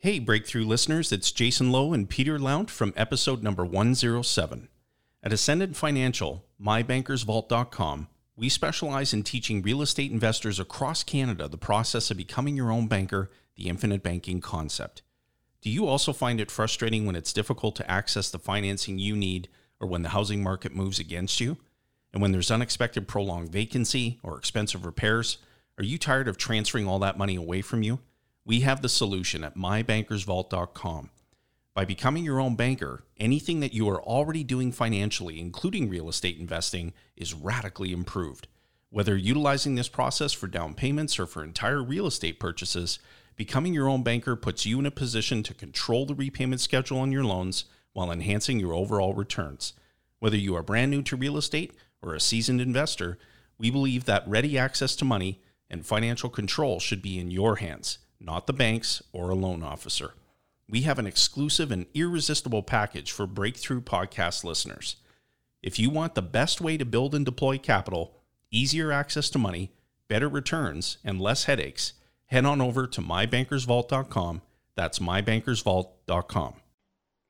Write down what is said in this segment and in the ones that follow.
Hey, Breakthrough listeners, it's Jayson Lowe and Peter Lount from episode number 107. At Ascendant Financial, mybankersvault.com, we specialize in teaching real estate investors across Canada the process of becoming your own banker, the infinite banking concept. Do you also find it frustrating when it's difficult to access the financing you need or when the housing market moves against you? And when there's unexpected prolonged vacancy or expensive repairs, are you tired of transferring all that money away from you? We have the solution at mybankersvault.com. By becoming your own banker, anything that you are already doing financially, including real estate investing, is radically improved. Whether utilizing this process for down payments or for entire real estate purchases, becoming your own banker puts you in a position to control the repayment schedule on your loans while enhancing your overall returns. Whether you are brand new to real estate or a seasoned investor, we believe that ready access to money and financial control should be in your hands not the banks or a loan officer. We have an exclusive and irresistible package for Breakthrough Podcast listeners. If you want the best way to build and deploy capital, easier access to money, better returns, and less headaches, head on over to mybankersvault.com. That's mybankersvault.com.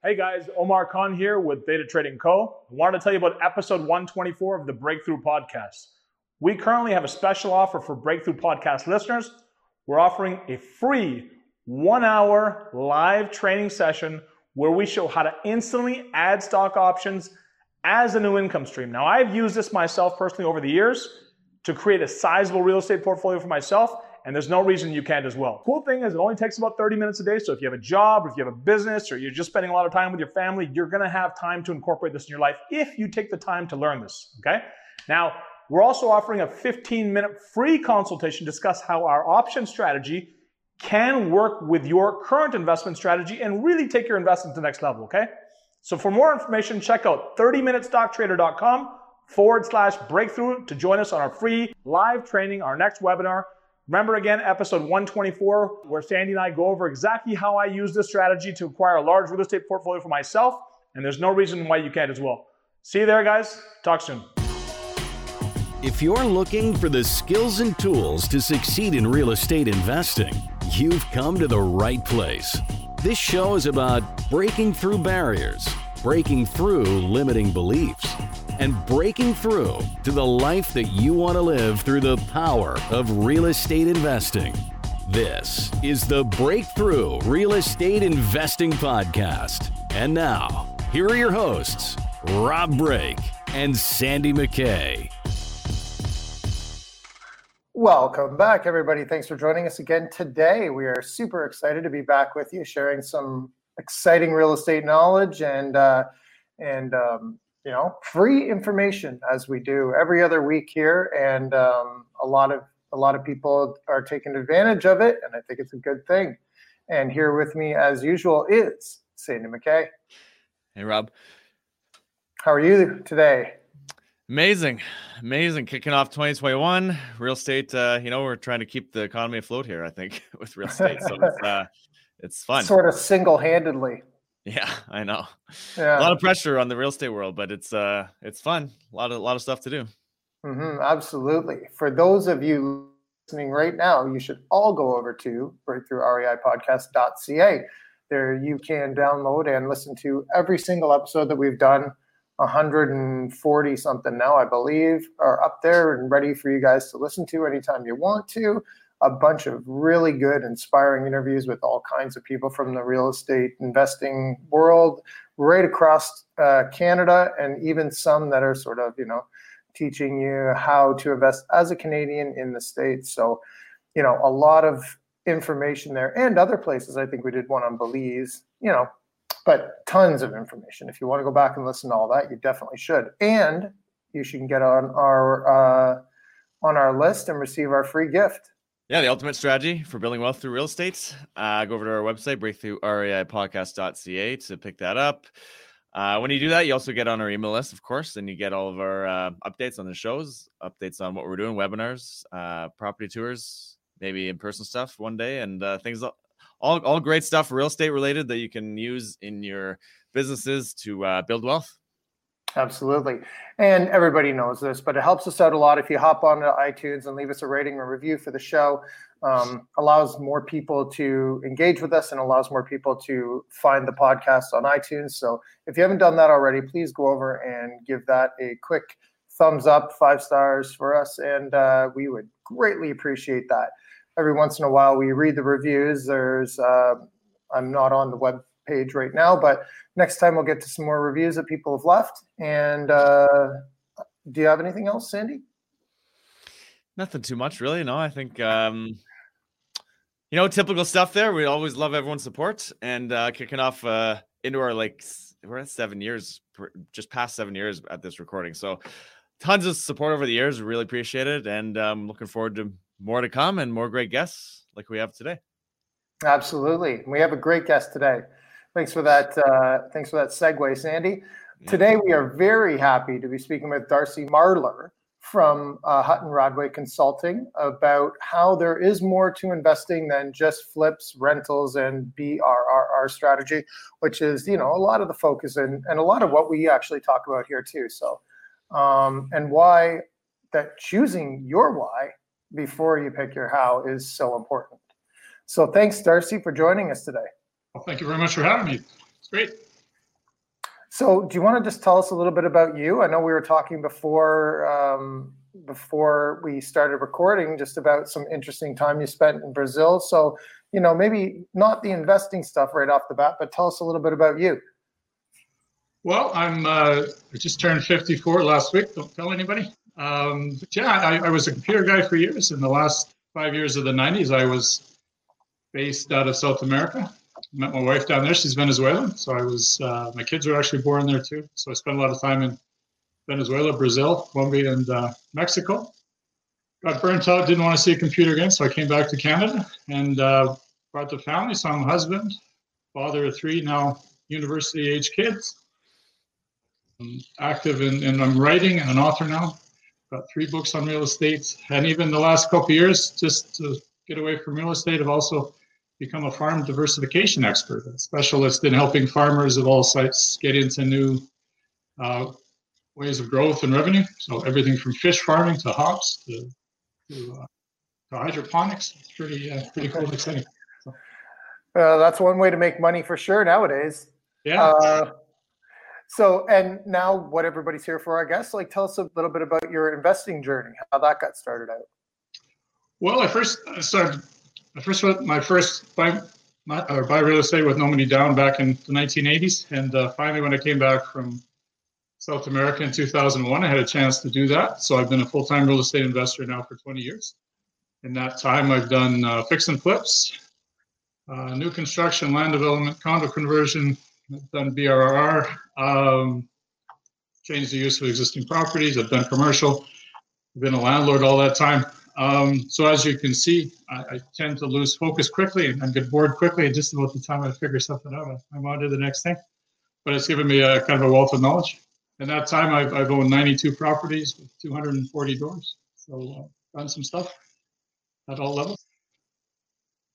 Hey guys, Omar Khan here with Data Trading Co. I wanted to tell you about episode 124 of the Breakthrough Podcast. We currently have a special offer for Breakthrough Podcast listeners we're offering a free one hour live training session where we show how to instantly add stock options as a new income stream. Now, I've used this myself personally over the years to create a sizable real estate portfolio for myself, and there's no reason you can't as well. Cool thing is, it only takes about 30 minutes a day. So if you have a job, or if you have a business, or you're just spending a lot of time with your family, you're gonna have time to incorporate this in your life if you take the time to learn this. Okay? Now, we're also offering a 15 minute free consultation to discuss how our option strategy can work with your current investment strategy and really take your investment to the next level, okay? So for more information, check out 30minutestocktrader.com forward slash breakthrough to join us on our free live training, our next webinar. Remember again, episode 124, where Sandy and I go over exactly how I use this strategy to acquire a large real estate portfolio for myself. And there's no reason why you can't as well. See you there, guys. Talk soon. If you're looking for the skills and tools to succeed in real estate investing, you've come to the right place. This show is about breaking through barriers, breaking through limiting beliefs, and breaking through to the life that you want to live through the power of real estate investing. This is the Breakthrough Real Estate Investing Podcast. And now, here are your hosts, Rob Break and Sandy McKay. Welcome back, everybody. Thanks for joining us again today. We are super excited to be back with you, sharing some exciting real estate knowledge and uh, and um, you know free information as we do every other week here. And um, a lot of a lot of people are taking advantage of it, and I think it's a good thing. And here with me, as usual, is Sandy McKay. Hey, Rob. How are you today? Amazing, amazing. Kicking off 2021, real estate. Uh, you know, we're trying to keep the economy afloat here. I think with real estate, so it's, uh, it's fun. Sort of single-handedly. Yeah, I know. Yeah. A lot of pressure on the real estate world, but it's uh, it's fun. A lot of a lot of stuff to do. Mm-hmm, absolutely. For those of you listening right now, you should all go over to breakthroughreipodcast.ca. There you can download and listen to every single episode that we've done 140 something now, I believe, are up there and ready for you guys to listen to anytime you want to. A bunch of really good, inspiring interviews with all kinds of people from the real estate investing world, right across uh, Canada, and even some that are sort of, you know, teaching you how to invest as a Canadian in the States. So, you know, a lot of information there and other places. I think we did one on Belize, you know, but tons of information. If you want to go back and listen to all that, you definitely should. And you should get on our uh, on our list and receive our free gift. Yeah, the ultimate strategy for building wealth through real estate. Uh, go over to our website, breakthroughreipodcast.ca to pick that up. Uh, when you do that, you also get on our email list, of course, and you get all of our uh, updates on the shows, updates on what we're doing, webinars, uh, property tours, maybe in person stuff one day, and uh, things all all great stuff, real estate related that you can use in your businesses to uh, build wealth. Absolutely. And everybody knows this, but it helps us out a lot if you hop on to iTunes and leave us a rating or review for the show. um, allows more people to engage with us and allows more people to find the podcast on iTunes. So if you haven't done that already, please go over and give that a quick thumbs up, five stars for us, and uh, we would greatly appreciate that. Every once in a while, we read the reviews. There's uh, I'm not on the web page right now, but next time we'll get to some more reviews that people have left. And uh, do you have anything else, Sandy? Nothing too much, really. No, I think um, you know typical stuff. There, we always love everyone's support and uh, kicking off uh, into our like we're at seven years, just past seven years at this recording. So tons of support over the years. Really appreciate it, and um, looking forward to more to come and more great guests like we have today. Absolutely, we have a great guest today. Thanks for that. Uh, thanks for that segue, Sandy. Today we are very happy to be speaking with Darcy Marler from uh, Hutton Radley Consulting about how there is more to investing than just flips, rentals, and BRRR strategy, which is you know a lot of the focus and, and a lot of what we actually talk about here too. So, um, and why that choosing your why before you pick your how is so important. So, thanks, Darcy, for joining us today. Well, thank you very much for having me. It's great. So, do you want to just tell us a little bit about you? I know we were talking before um, before we started recording just about some interesting time you spent in Brazil. So, you know, maybe not the investing stuff right off the bat, but tell us a little bit about you. Well, I'm uh, I just turned 54 last week. Don't tell anybody. Um, yeah, I, I was a computer guy for years. In the last five years of the 90s, I was based out of South America met my wife down there. She's Venezuelan, so I was. Uh, my kids were actually born there too. So I spent a lot of time in Venezuela, Brazil, Colombia, and uh, Mexico. Got burnt out. Didn't want to see a computer again, so I came back to Canada and uh, brought the family. So I'm a husband, father of three now university age kids. I'm active in, and I'm writing and an author now. Got three books on real estate, and even the last couple years, just to get away from real estate, I've also become a farm diversification expert, a specialist in helping farmers of all sites get into new uh, ways of growth and revenue. So everything from fish farming to hops to, to, uh, to hydroponics. It's pretty uh, pretty cool and exciting. So. Uh, that's one way to make money for sure nowadays. Yeah. So, and now what everybody's here for, I guess, like tell us a little bit about your investing journey, how that got started out. Well, I first started I first went my first buy, my, or buy real estate with no money down back in the 1980s, and uh, finally when I came back from South America in 2001, I had a chance to do that. So I've been a full-time real estate investor now for 20 years. In that time, I've done uh, fix and flips, uh, new construction, land development, condo conversion. I've done BRRR, um, changed the use of existing properties. I've done commercial. I've been a landlord all that time. Um, so as you can see, I, I, tend to lose focus quickly and, and get bored quickly. And just about the time I figure something out, I'm on to the next thing. But it's given me a kind of a wealth of knowledge. In that time, I've, I've owned 92 properties with 240 doors. So uh, done some stuff at all levels.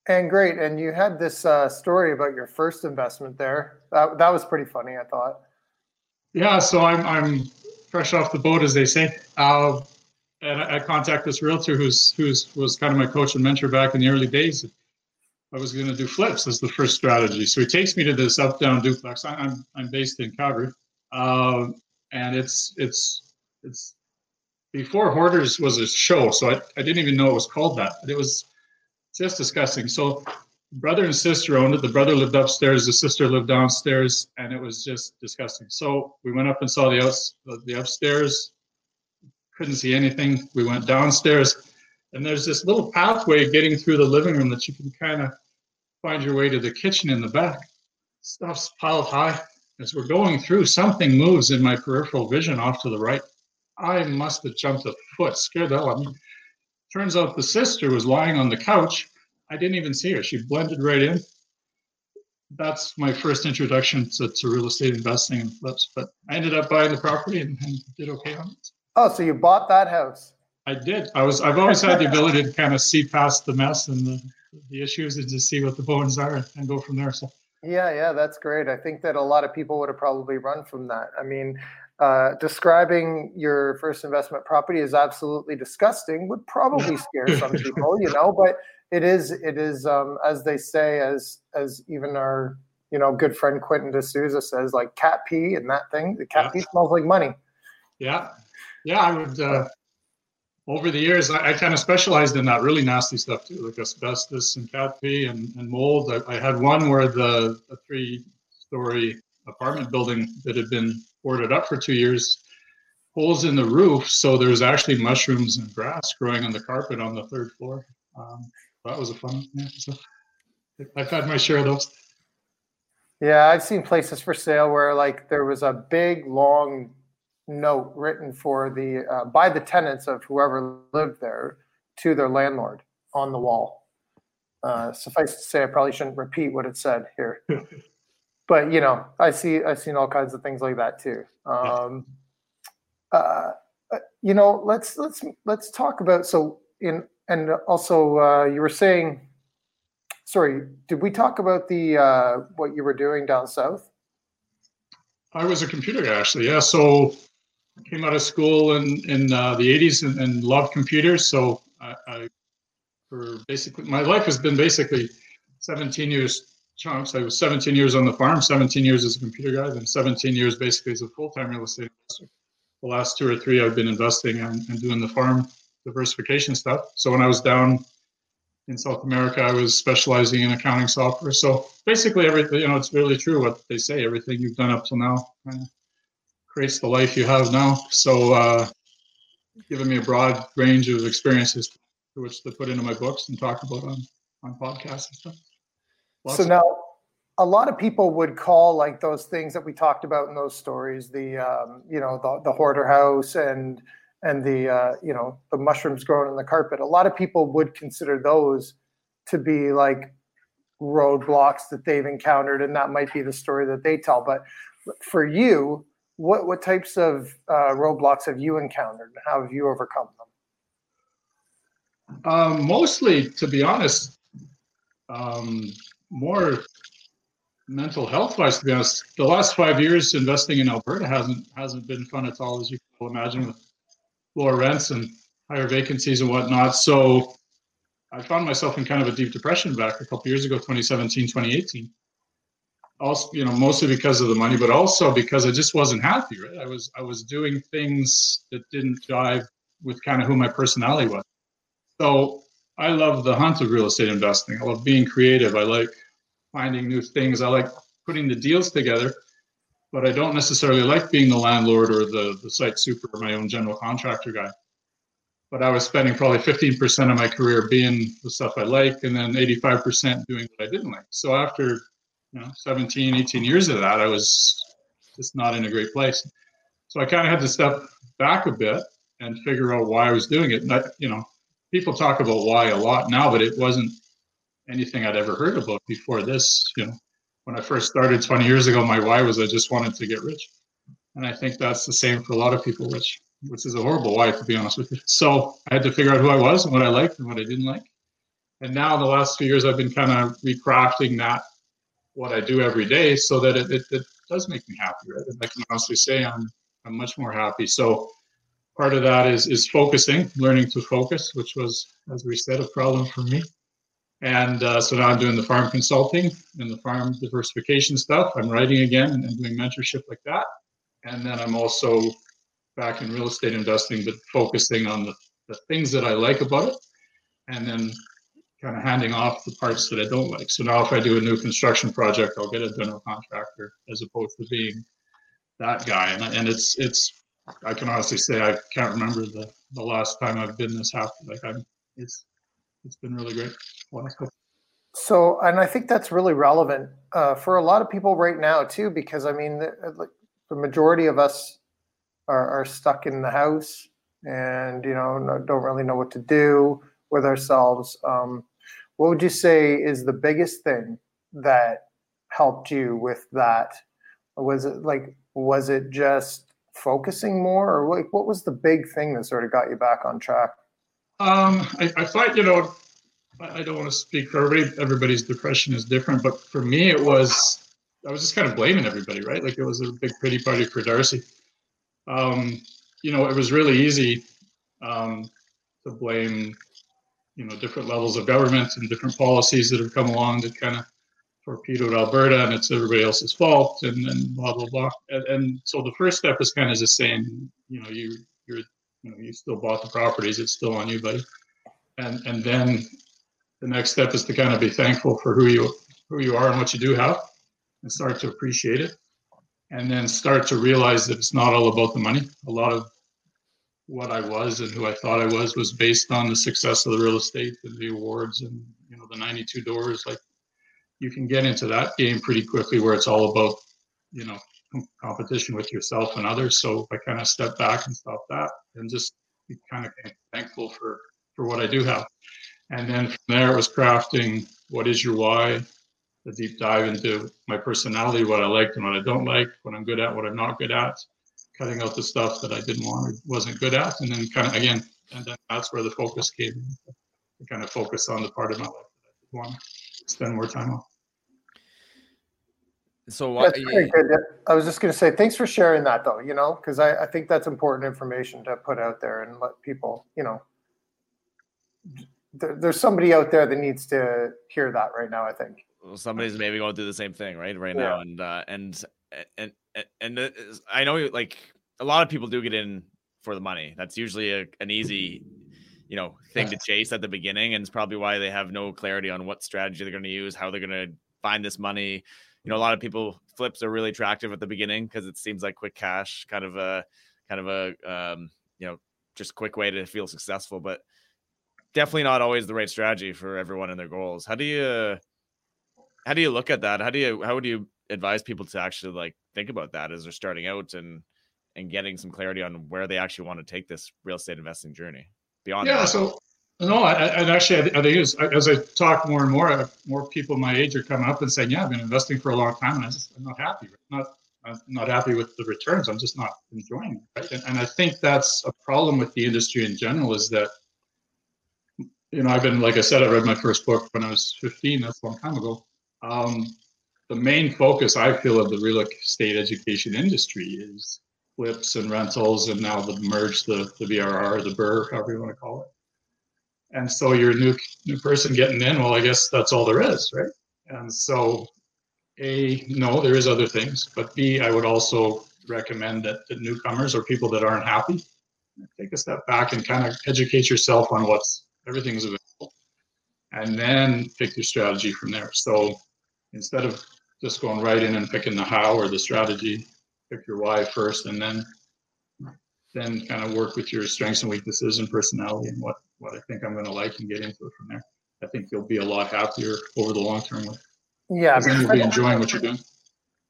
And great. And you had this uh, story about your first investment there. That, that was pretty funny, I thought. Yeah. So I'm, I'm fresh off the boat, as they say. Uh, and I, I contact this realtor who's who's was kind of my coach and mentor back in the early days. I was going to do flips as the first strategy. So he takes me to this up down duplex. I, am I'm based in Calgary, uh, and it's it's it's before Hoarders was a show, so I, I didn't even know it was called that. But it was just disgusting. So brother and sister owned it. The brother lived upstairs, the sister lived downstairs, and it was just disgusting. So we went up and saw the ups, the upstairs couldn't see anything. We went downstairs, and there's this little pathway getting through the living room that you can kind of find your way to the kitchen in the back. Stuff's piled high. As we're going through, something moves in my peripheral vision off to the right. I must have jumped a foot, scared the hell out of me. Turns out the sister was lying on the couch. I didn't even see her. She blended right in. That's my first introduction to, to real estate investing and flips. But I ended up buying the property and, and did okay on it. Oh, so you bought that house? I did. I was. I've always had the ability to kind of see past the mess and the, the issues and just see what the bones are and go from there. So. Yeah, yeah, that's great. I think that a lot of people would have probably run from that. I mean, uh, describing your first investment property is absolutely disgusting would probably scare some people, you know. But it is it is um, as they say as as even our you know good friend Quentin D'Souza says like cat pee and that thing the cat yeah. pee smells like money. Yeah, yeah, I would. Uh, over the years, I, I kind of specialized in that really nasty stuff too, like asbestos and cat pee and, and mold. I, I had one where the, the three-story apartment building that had been boarded up for two years holes in the roof, so there's actually mushrooms and grass growing on the carpet on the third floor. Um, that was a fun. Yeah, so I've had my share of those. Yeah, I've seen places for sale where like there was a big long note written for the uh, by the tenants of whoever lived there to their landlord on the wall. Uh, suffice to say, I probably shouldn't repeat what it said here, but you know, I see I've seen all kinds of things like that too. Um, uh, you know, let's let's let's talk about so in and also uh, you were saying, sorry, did we talk about the uh, what you were doing down south? I was a computer guy actually. Yeah, so I came out of school in in uh, the '80s and, and, loved computers. So I, I, for basically my life has been basically 17 years chunks. I was 17 years on the farm, 17 years as a computer guy, then 17 years basically as a full time real estate investor the last two or three I've been investing and, and doing the farm diversification stuff. So when I was down in South America, I was specializing in accounting software. So basically, everything you know, it's really true what they say. Everything you've done up till now kind of creates the life you have now. So, uh, giving me a broad range of experiences to which to put into my books and talk about on on podcasts and stuff. Lots so now, a lot of people would call like those things that we talked about in those stories the um, you know the, the hoarder house and and the uh, you know the mushrooms growing in the carpet. A lot of people would consider those to be like roadblocks that they've encountered and that might be the story that they tell. But for you what what types of uh, roadblocks have you encountered and how have you overcome them? Um, mostly to be honest um, more mental health wise to be honest. The last five years investing in alberta hasn't hasn't been fun at all as you can imagine with lower rents and higher vacancies and whatnot. So i found myself in kind of a deep depression back a couple years ago 2017 2018 also you know mostly because of the money but also because i just wasn't happy right? I was i was doing things that didn't jive with kind of who my personality was. So i love the hunt of real estate investing. I love being creative. I like finding new things. I like putting the deals together, but I don't necessarily like being the landlord or the, the site super or my own general contractor guy. But I was spending probably 15% of my career being the stuff I like and then 85% doing what I didn't like. So after you know 17, 18 years of that, I was just not in a great place. So I kind of had to step back a bit and figure out why I was doing it. And I, you know, people talk about why a lot now, but it wasn't anything I'd ever heard about before this. You know, when I first started 20 years ago, my why was I just wanted to get rich. And I think that's the same for a lot of people, which which is a horrible why, to be honest with you. So I had to figure out who I was and what I liked and what I didn't like. And now in the last few years, I've been kind of recrafting that, what I do every day, so that it, it, it does make me happy, right? And I can honestly say I'm, I'm much more happy. So part of that is, is focusing, learning to focus, which was, as we said, a problem for me. And uh, so now I'm doing the farm consulting and the farm diversification stuff. I'm writing again and, doing mentorship like that. And then I'm also back in real estate investing, but focusing on the, the things that I like about it and then kind of handing off the parts that I don't like. So now if I do a new construction project, I'll get a general contractor as opposed to being that guy. And, and it's, it's, I can honestly say I can't remember the, the last time I've been this happy. Like I'm, it's, it's been really great. So, and I think that's really relevant uh, for a lot of people right now too, because I mean, the, the majority of us are, are, stuck in the house and you know don't really know what to do with ourselves. Um, what would you say is the biggest thing that helped you with that? Was it like was it just focusing more, or like what was the big thing that sort of got you back on track? Um, I, I thought you know I don't want to speak for everybody. Everybody's depression is different, but for me, it was I was just kind of blaming everybody, right? Like it was a big pity party for Darcy. Um, you know, it was really easy um, to blame you know different levels of government and different policies that have come along that kind of torpedoed Alberta and it's everybody else's fault and then blah blah blah. And, and so the first step is kind of just saying, you know, you you're you know you still bought the properties, it's still on you, buddy. And and then the next step is to kind of be thankful for who you who you are and what you do have, and start to appreciate it, and then start to realize that it's not all about the money. A lot of what I was and who I thought I was was based on the success of the real estate and the awards and you know the 92 doors. Like you can get into that game pretty quickly where it's all about you know competition with yourself and others. So I kind of step back and stop that and just be kind of thankful for for what I do have. And then from there it was crafting what is your why, a deep dive into my personality, what I liked and what I don't like, what I'm good at, what I'm not good at cutting out the stuff that I didn't want or wasn't good at, and then kind of again, and then that's where the focus came. To kind of focus on the part of my life that I want to spend more time on. So? That's. I was just going to say thanks for sharing that, though. You know, because I, I think that's important information to put out there and let people, you know, there, there's somebody out there that needs to hear that right now. I think. Well, somebody's maybe going through the same thing, right? Right yeah. now, and uh, and and and I know like a lot of people do get in for the money. That's usually a, an easy, you know, thing to chase at the beginning, and it's probably why they have no clarity on what strategy they're going to use, how they're going to find this money. You know, a lot of people flips are really attractive at the beginning because it seems like quick cash, kind of a, kind of a, um, you know, just quick way to feel successful, but definitely not always the right strategy for everyone and their goals. How do you, how do you look at that? How do you, how would you advise people to actually like think about that as they're starting out and and getting some clarity on where they actually want to take this real estate investing journey beyond yeah that. so no I, and actually i think as i talk more and more more people my age are coming up and saying yeah i've been investing for a long time and I just, i'm not happy not I'm not happy with the returns i'm just not enjoying it right? and, and i think that's a problem with the industry in general is that you know i've been like i said i read my first book when i was 15 that's a long time ago um, the main focus I feel of the real estate education industry is flips and rentals, and now the merge, the the VRR, the BRRRR, however you want to call it. And so you're a new new person getting in. Well, I guess that's all there is, right? And so, a no, there is other things, but b I would also recommend that the newcomers or people that aren't happy take a step back and kind of educate yourself on what's everything's available, and then pick your strategy from there. So instead of just going right in and picking the how or the strategy. Pick your why first, and then then kind of work with your strengths and weaknesses and personality and what what I think I'm going to like and get into it from there. I think you'll be a lot happier over the long term with. Yeah, then you'll be enjoying what you're doing.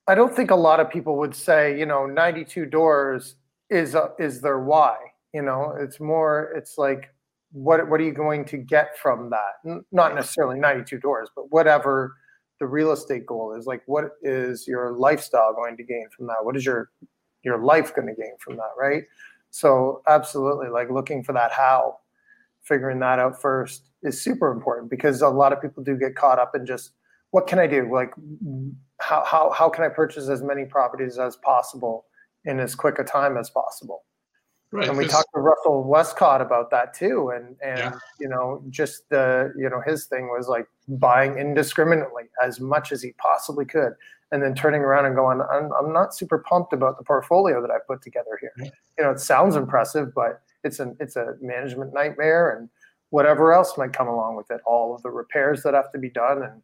I don't think a lot of people would say, you know, 92 doors is a, is their why. You know, it's more, it's like, what what are you going to get from that? Not necessarily 92 doors, but whatever the real estate goal is like what is your lifestyle going to gain from that what is your your life going to gain from that right so absolutely like looking for that how figuring that out first is super important because a lot of people do get caught up in just what can i do like how how, how can i purchase as many properties as possible in as quick a time as possible Right. And we talked to Russell Westcott about that too. And and yeah. you know, just the you know, his thing was like buying indiscriminately as much as he possibly could. And then turning around and going, I'm, I'm not super pumped about the portfolio that I put together here. Yeah. You know, it sounds impressive, but it's an it's a management nightmare and whatever else might come along with it, all of the repairs that have to be done and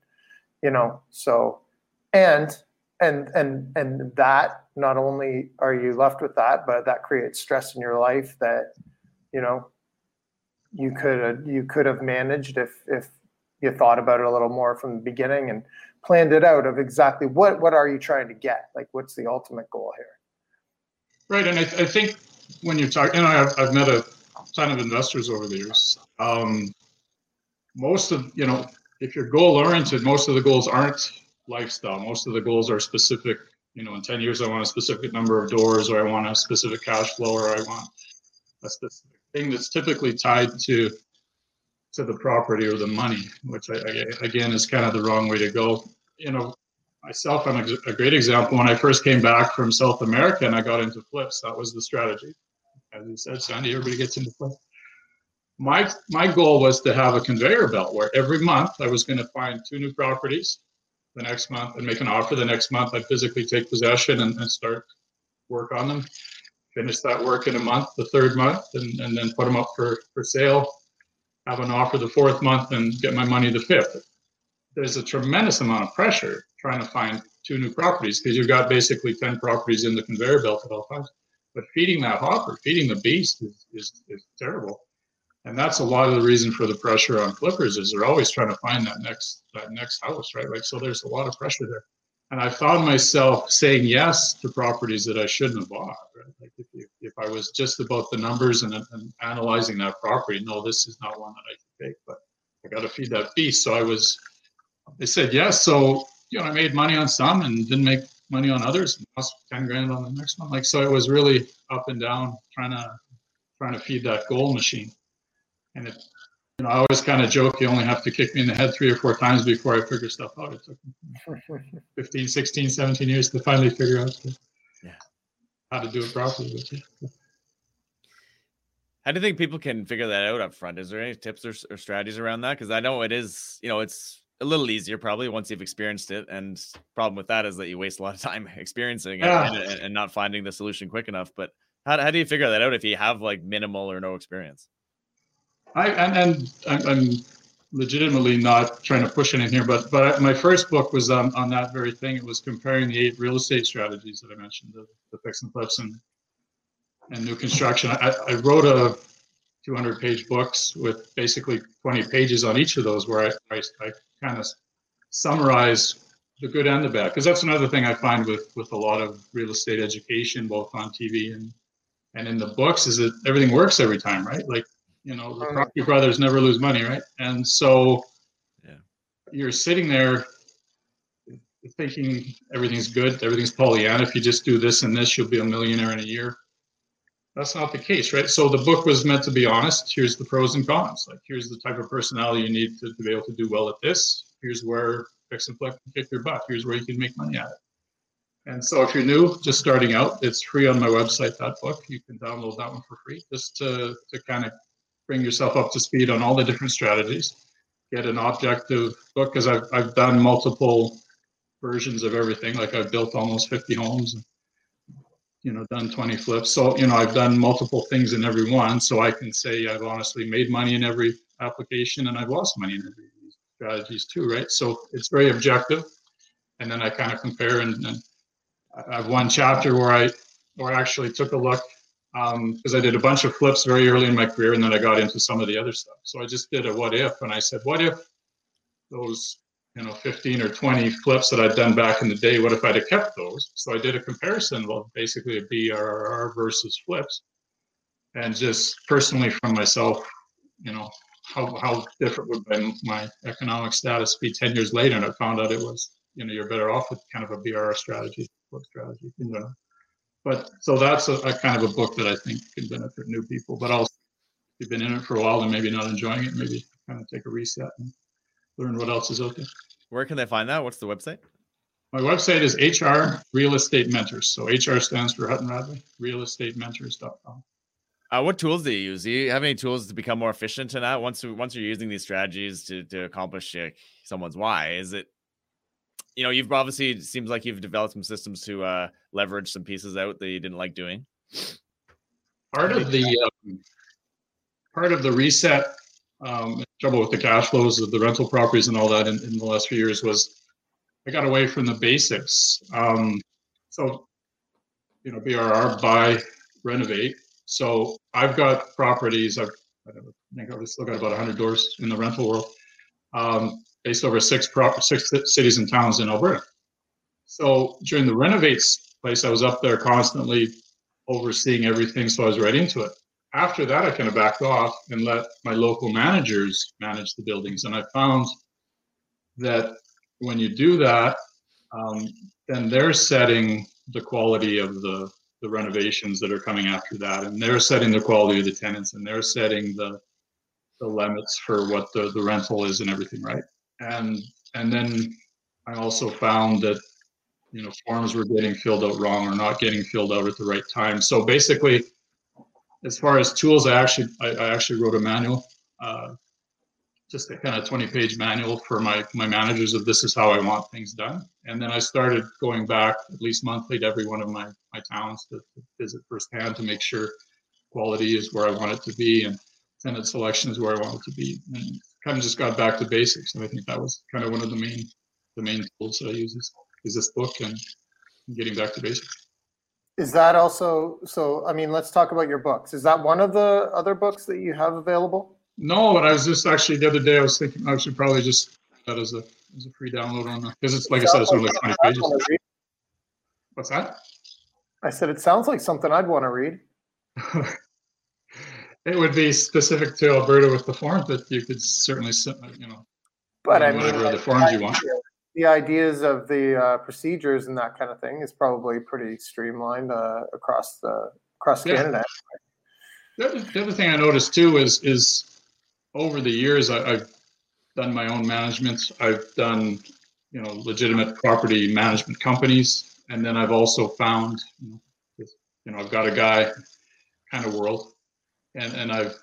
you know, so and and and and that not only are you left with that but that creates stress in your life that you know you could you could have managed if if you thought about it a little more from the beginning and planned it out of exactly what what are you trying to get? Like what's the ultimate goal here? Right and i, I think when you're talking and I've, I've met a ton of investors over the years um, most of you know if you're goal oriented most of the goals aren't lifestyle. Most of the goals are specific. You know, in 10 years, I want a specific number of doors, or I want a specific cash flow, or I want a specific thing that's typically tied to to the property or the money, which I, I, again is kind of the wrong way to go. You know, myself, I'm a, a great example. When I first came back from South America and I got into flips, that was the strategy. As you said, Sandy, everybody gets into flips. my my goal was to have a conveyor belt where every month I was going to find two new properties the next month and make an offer the next month. I'd physically take possession and, and start work on them. Finish that work in a month, the third month, and, and then put them up for, for sale. Have an offer the fourth month and get my money the fifth. There's a tremendous amount of pressure trying to find two new properties because you've got basically 10 properties in the conveyor belt at all times. But feeding that hopper, feeding the beast is, is, is terrible. And that's a lot of the reason for the pressure on flippers is they're always trying to find that next that next house right? Like so there's a lot of pressure there. And i found myself saying yes to properties that i shouldn't have bought right? Like if, if, i was just about the numbers and, and analyzing that property no this is not one that i can take but i got to feed that beast. So i was they said yes so you know i made money on some and didn't make money on others and lost 10 grand on the next one like so it was really up and down trying to trying to feed that goal machine and it, you know, I always kind of joke, you only have to kick me in the head three or four times before I figure stuff out. It took 15, 16, 17 years to finally figure out yeah. how to do it properly. How do you think people can figure that out up front? Is there any tips or, or strategies around that? Because I know it is, you know, it's a little easier probably once you've experienced it. And problem with that is that you waste a lot of time experiencing it ah. and, and, not finding the solution quick enough. But how, how do you figure that out if you have like minimal or no experience? I and, and I'm, I'm, legitimately not trying to push it in here, but but my first book was on, on that very thing. It was comparing the eight real estate strategies that I mentioned, the, the fix and flips and and new construction. I, I wrote a 200 page books with basically 20 pages on each of those where I, I, I kind of summarize the good and the bad because that's another thing I find with with a lot of real estate education, both on TV and and in the books, is that everything works every time, right? Like you know, the oh, Property Brothers never lose money, right? And so yeah. you're sitting there thinking everything's good, everything's Pollyanna. If you just do this and this, you'll be a millionaire in a year. That's not the case, right? So the book was meant to be honest. Here's the pros and cons. Like, here's the type of personality you need to, to be able to do well at this. Here's where fix and flip can kick your butt. Here's where you can make money at it. And so if you're new, just starting out, it's free on my website, that book. You can download that one for free just to, to kind of bring yourself up to speed on all the different strategies. Get an objective book because I've, I've done multiple versions of everything. Like I've built almost 50 homes, you know, done 20 flips. So, you know, I've done multiple things in every one. So I can say I've honestly made money in every application and I've lost money in every strategies too, right? So it's very objective. And then I kind of compare and, and I have one chapter where I, where I actually took a look because um, I did a bunch of flips very early in my career, and then I got into some of the other stuff. So I just did a what if, and I said, what if those you know 15 or 20 flips that I'd done back in the day, what if I'd have kept those? So I did a comparison of basically a BRR versus flips, and just personally from myself, you know, how how different would my, my economic status be 10 years later? And I found out it was you know you're better off with kind of a BRR strategy, flip strategy in general. But so that's a, a, kind of a book that I think can benefit new people. But also, you've been in it for a while and maybe not enjoying it, maybe kind of take a reset and learn what else is out there. Where can they find that? What's the website? My website is HR Real Estate Mentors. So HR stands for Hutton Radley, realestatementors.com. Uh, what tools do you use? Do you have any tools to become more efficient in that? Once once you're using these strategies to to accomplish uh, someone's why, is it you know, you've obviously it seems like you've developed some systems to uh, leverage some pieces out that you didn't like doing. Part of the um, part of the reset um, trouble with the cash flows of the rental properties and all that in, in the last few years was I got away from the basics. Um, so, you know, BRR buy renovate. So I've got properties. I've I think I've still got about 100 doors in the rental world. Um, based over six pro- six cities and towns in Alberta. So during the renovates place, I was up there constantly overseeing everything, so I was right into it. After that, I kind of backed off and let my local managers manage the buildings, and I found that when you do that, um, then they're setting the quality of the the renovations that are coming after that, and they're setting the quality of the tenants, and they're setting the the limits for what the, the rental is and everything, right? and and then I also found that you know forms were getting filled out wrong or not getting filled out at the right time. So basically, as far as tools, I actually I, I actually wrote a manual, uh, just a kind of 20 page manual for my my managers of this is how I want things done. And then I started going back at least monthly to every one of my my towns to, to visit firsthand to make sure quality is where I want it to be and tenant selection is where I want it to be. And kind of just got back to basics. And I think that was kind of one of the main the main tools that I use is, is this book and getting back to basics. Is that also so? I mean, let's talk about your books. Is that one of the other books that you have available? No, but I was just actually the other day. I was thinking I should probably just that as a as a free download on the because it's like I said, it's only like twenty pages. What's that? I said it sounds like something I'd want to read. it would be specific to Alberta with the forms, but you could certainly, you know, but I mean, whatever the forms you want. The ideas of the uh, procedures and that kind of thing is probably pretty streamlined uh, across the across yeah. Canada. The other, the other thing I noticed too is is over the years I, I've done my own management. I've done you know legitimate property management companies, and then I've also found you know, you know I've got a guy kind of world, and and I've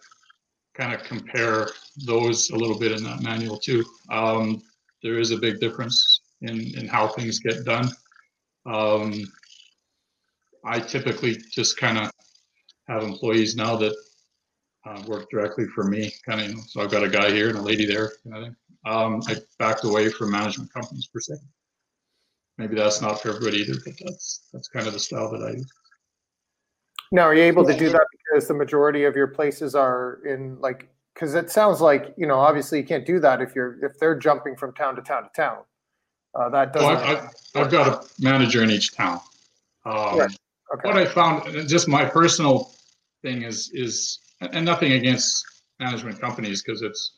kind of compare those a little bit in that manual too. Um, there is a big difference in, in how things get done. Um, I typically just kind of have employees now that uh, work directly for me, kind of. You know, so I've got a guy here and a lady there, kind of thing. Um, I backed away from management companies per se. Maybe that's not for everybody either, but that's that's kind of the style that I use. Now, are you able to do that because the majority of your places are in like because it sounds like you know obviously you can't do that if you're if they're jumping from town to town to town. Uh, that doesn't. Well, I've, I've, got a manager in each town. Um, right. okay. What I found, just my personal thing is is, and nothing against management companies because it's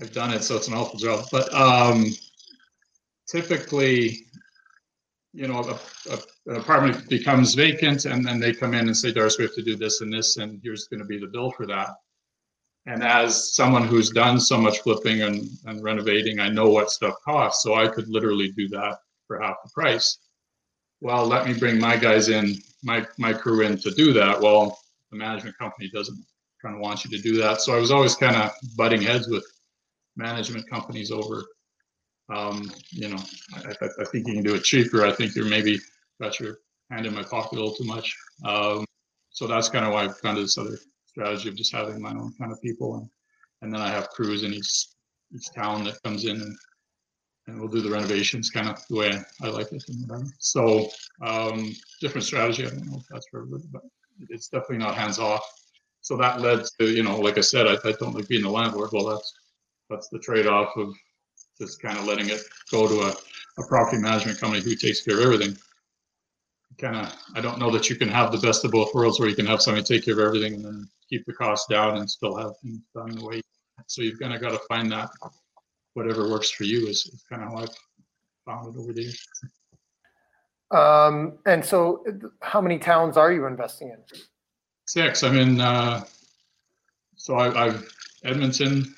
I've done it, so it's an awful job. But um, typically, you know, a, a, an apartment becomes vacant, and then they come in and say, "Doris, we have to do this and this, and here's going to be the bill for that." And as someone who's done so much flipping and, and renovating, I know what stuff costs. So I could literally do that for half the price. Well, let me bring my guys in, my, my crew in to do that. Well, the management company doesn't kind of want you to do that. So I was always kind of butting heads with management companies over, um, you know, I, I, I, think you can do it cheaper. I think you're maybe got your hand in my pocket a little too much. Um, so that's kind of why I've gone to this other strategy of just having my own kind of people and and then I have crews in each each town that comes in and and we'll do the renovations kind of the way I, like it and whatever. So um, different strategy. I don't know if that's for everybody, but it's definitely not hands off. So that led to you know, like I said, I, I don't like being the landlord. Well, that's that's the trade off of just kind of letting it go to a, a property management company who takes care of everything kind of I don't know that you can have the best of both worlds where you can have somebody take care of everything and then keep the cost down and still have things done the way. So you've kind of got to find that whatever works for you is, is kind of how I've found it over the years. Um, and so, how many towns are you investing in? Six. I'm in. Uh, so I, I've Edmonton,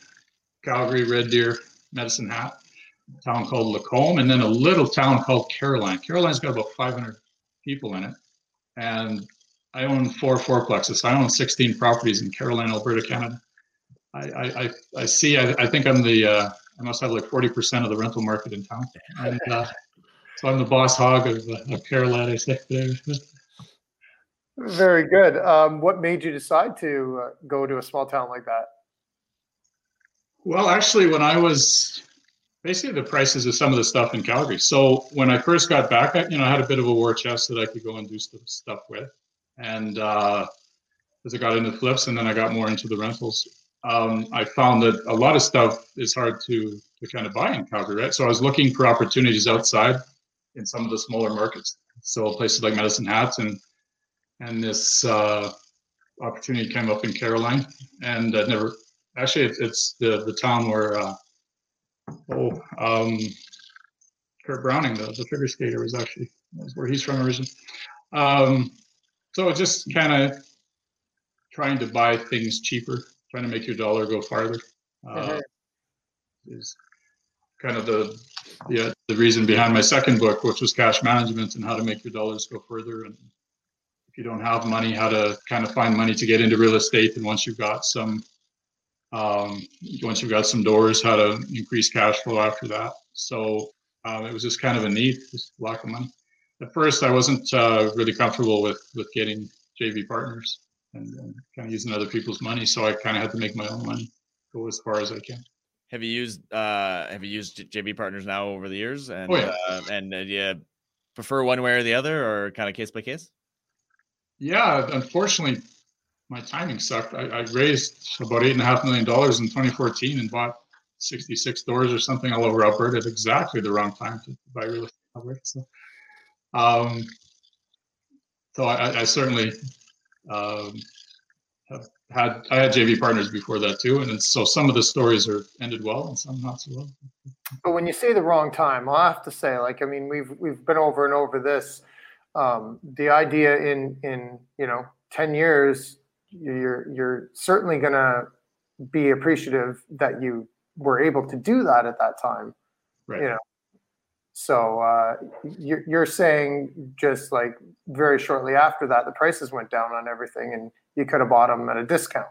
Calgary, Red Deer, Medicine Hat, a town called Lacombe, and then a little town called Caroline. Caroline's got about 500 people in it. And I own four fourplexes. I own 16 properties in Caroline, Alberta, Canada. I, I, I see, I, I think I'm the, uh, I must have like 40% of the rental market in town. And uh, so I'm the boss hog of, uh, of Caroline, I say. Very good. Um, what made you decide to uh, go to a small town like that? Well, actually, when I was basically the prices of some of the stuff in Calgary. So when I first got back, I, you know, I had a bit of a war chest that I could go and do stuff with, and uh, as I got into flips, and then I got more into the rentals, um, I found that a lot of stuff is hard to to kind of buy in Calgary, right? So I was looking for opportunities outside in some of the smaller markets. So places like Medicine Hat and and this uh, opportunity came up in Caroline, and I never actually it, it's the the town where uh, oh, um, Kurt Browning, the, the figure skater, was actually was where he's from originally. Um, so just kind of trying to buy things cheaper, trying to make your dollar go farther, uh, mm-hmm. is kind of the the, uh, the reason behind my second book, which was cash management and how to make your dollars go further. And if you don't have money, how to kind of find money to get into real estate, and once you've got some, um, once you've got some doors, how to increase cash flow after that. So um, it was just kind of a need, just lack of money. At first, I wasn't uh, really comfortable with with getting JV partners and, and kind of using other people's money, so I kind of had to make my own money, go as far as I can. Have you used uh have you used JV partners now over the years and Oh, yeah. uh, and uh, do you prefer one way or the other or kind of case by case? Yeah, unfortunately, my timing sucked. I, I raised about eight and a half million dollars in 2014 and bought 66 doors or something all over Alberta at exactly the wrong time to buy real estate in Alberta. So, um, so I, I certainly um, have had I had JV partners before that too, and so some of the stories are ended well and some not so well. But when you say the wrong time, I'll have to say, like, I mean, we've we've been over and over this. Um, the idea in in you know ten years, you're you're certainly gonna be appreciative that you were able to do that at that time. Right. You know, so uh, you're you're saying just like very shortly after that, the prices went down on everything, and you could have bought them at a discount.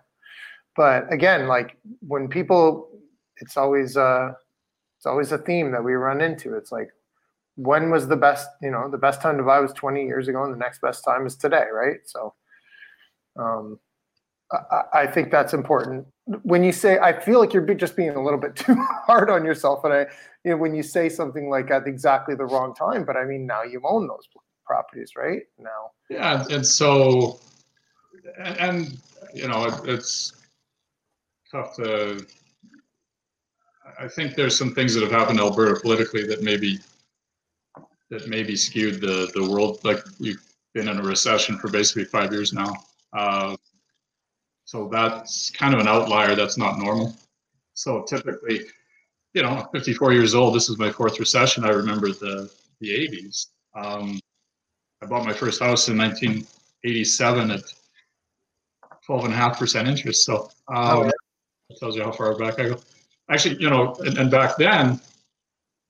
But again, like when people, it's always uh, it's always a theme that we run into. It's like, when was the best, you know, the best time to buy was 20 years ago, and the next best time is today, right? So, um, I, think that's important. When you say, I feel like you're just being a little bit too hard on yourself, and I, you know, when you say something like at exactly the wrong time, but I mean, now you own those properties, right? Now, Yeah, and so, and, and you know, it, it's tough to. I think there's some things that have happened in Alberta politically that maybe that maybe skewed the the world. Like we've been in a recession for basically five years now, uh, so that's kind of an outlier. That's not normal. So typically, you know, 54 years old. This is my fourth recession. I remember the the 80s. Um, I bought my first house in 1987 at 12.5% interest. So um, that tells you how far back I go. Actually, you know, and, and back then,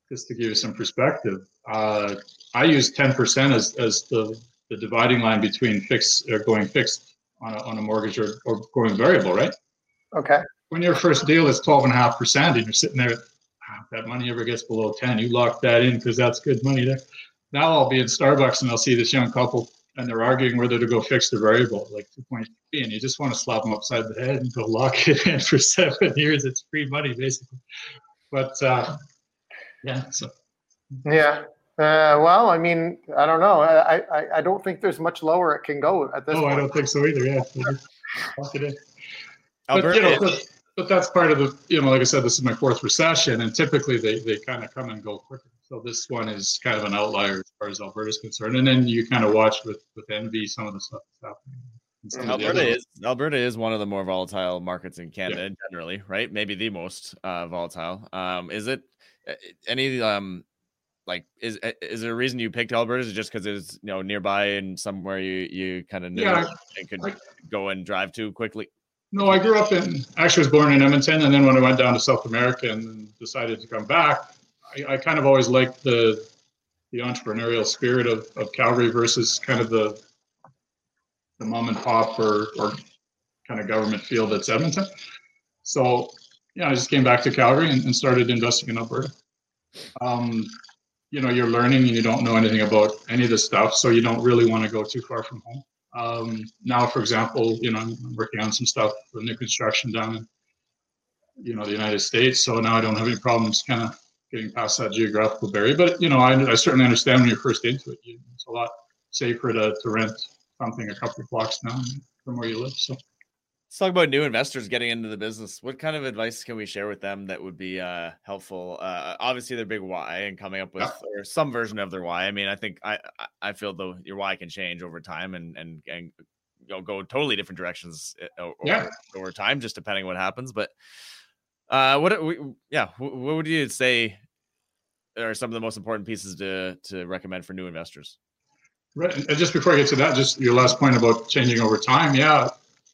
just to give you some perspective, uh, I used 10% as, as the, the dividing line between fixed or going fixed on a, on a mortgage or, or going variable, right? okay, when your first deal is 12.5% and you're sitting there, "Ah, if that money ever gets below 10, you lock that in because that's good money there. Now I'll be in Starbucks and I'll see this young couple and they're arguing whether to go fix or variable, like 2.3, and you just want to slap them upside the head and go lock it in for seven years. It's free money, basically. But uh, yeah, so yeah. Uh, well, I mean, I don't know. I, I, I don't think there's much lower it can go at this no, point. I don't think so either. Yeah, lock. But, Alberta you know, is- but, but that's part of the, you know, like I said, this is my fourth recession, and typically they, they kind of come and go quicker. So this one is kind of an outlier as far as Alberta's concerned. And then you kind of watch with, with envy some of the stuff that's happening. in some of the Alberta is Alberta is one of the more volatile markets in Canada generally, right? Maybe the most uh, volatile. Um, is it uh, any um like is is there a reason you picked Alberta? Is it just because it's you know nearby and somewhere you you kind of knew Yeah, and could I- go and drive to quickly? No, I grew up in, actually was born in Edmonton. And then when I went down to South America and decided to come back, I, I kind of always liked the, the entrepreneurial spirit of, of Calgary versus kind of the, the mom and pop or, or kind of government feel that's Edmonton. So, yeah, I just came back to Calgary and, and started investing in Alberta. Um, you know, you're learning and you don't know anything about any of this stuff, so you don't really want to go too far from home. Um, now, for example, you know, I'm working on some stuff for new construction down in, you know, the United States. So now I don't have any problems kind of getting past that geographical barrier. But, you know, I, I certainly understand when you're first into it. It's a lot safer to, to rent something a couple of blocks down from where you live. So, Let's talk about new investors getting into the business. What kind of advice can we share with them that would be uh, helpful? Uh, obviously, their big why and coming up with or some version of their why. I mean, I think I I- feel though your why can change over time and and and go go totally different directions uh, o- Yeah. over, over time, just depending what happens. But uh, what we, yeah, what would you say are some of the most important pieces to to recommend for new investors? right. And just before I get to that, just your last point about changing over time. Yeah.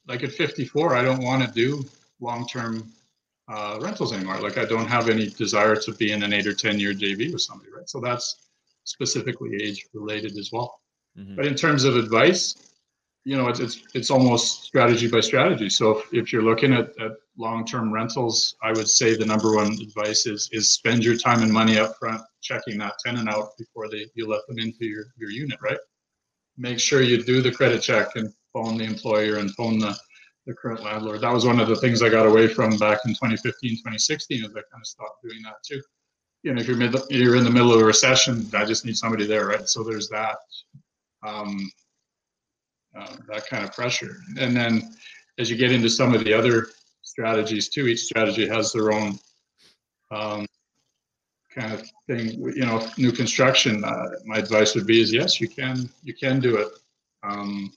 Like at 54, I don't want to do long term uh, rentals anymore. Like I don't have any desire to be in an eight or 10 year JV with somebody, right? So that's specifically age related as well. Mhm. But in terms of advice, you know, it's, it's, it's almost strategy by strategy. So if, if you're looking at, at long-term rentals, I would say the number one advice is, is spend your time and money up front, checking that tenant out before they, you let them into your, your unit, right? Make sure you do the credit check and phone the employer and phone the, the current landlord. That was one of the things I got away from back in 2015, 2016 is I kind of stopped doing that too. You know, if you're mid, you're in the middle of a recession, I just need somebody there, right? So there's that. Um, uh, that kind of pressure. And then as you get into some of the other strategies too, each strategy has their own um, kind of thing. You know, new construction. Uh, my advice would be is yes, you can you can do it. Um,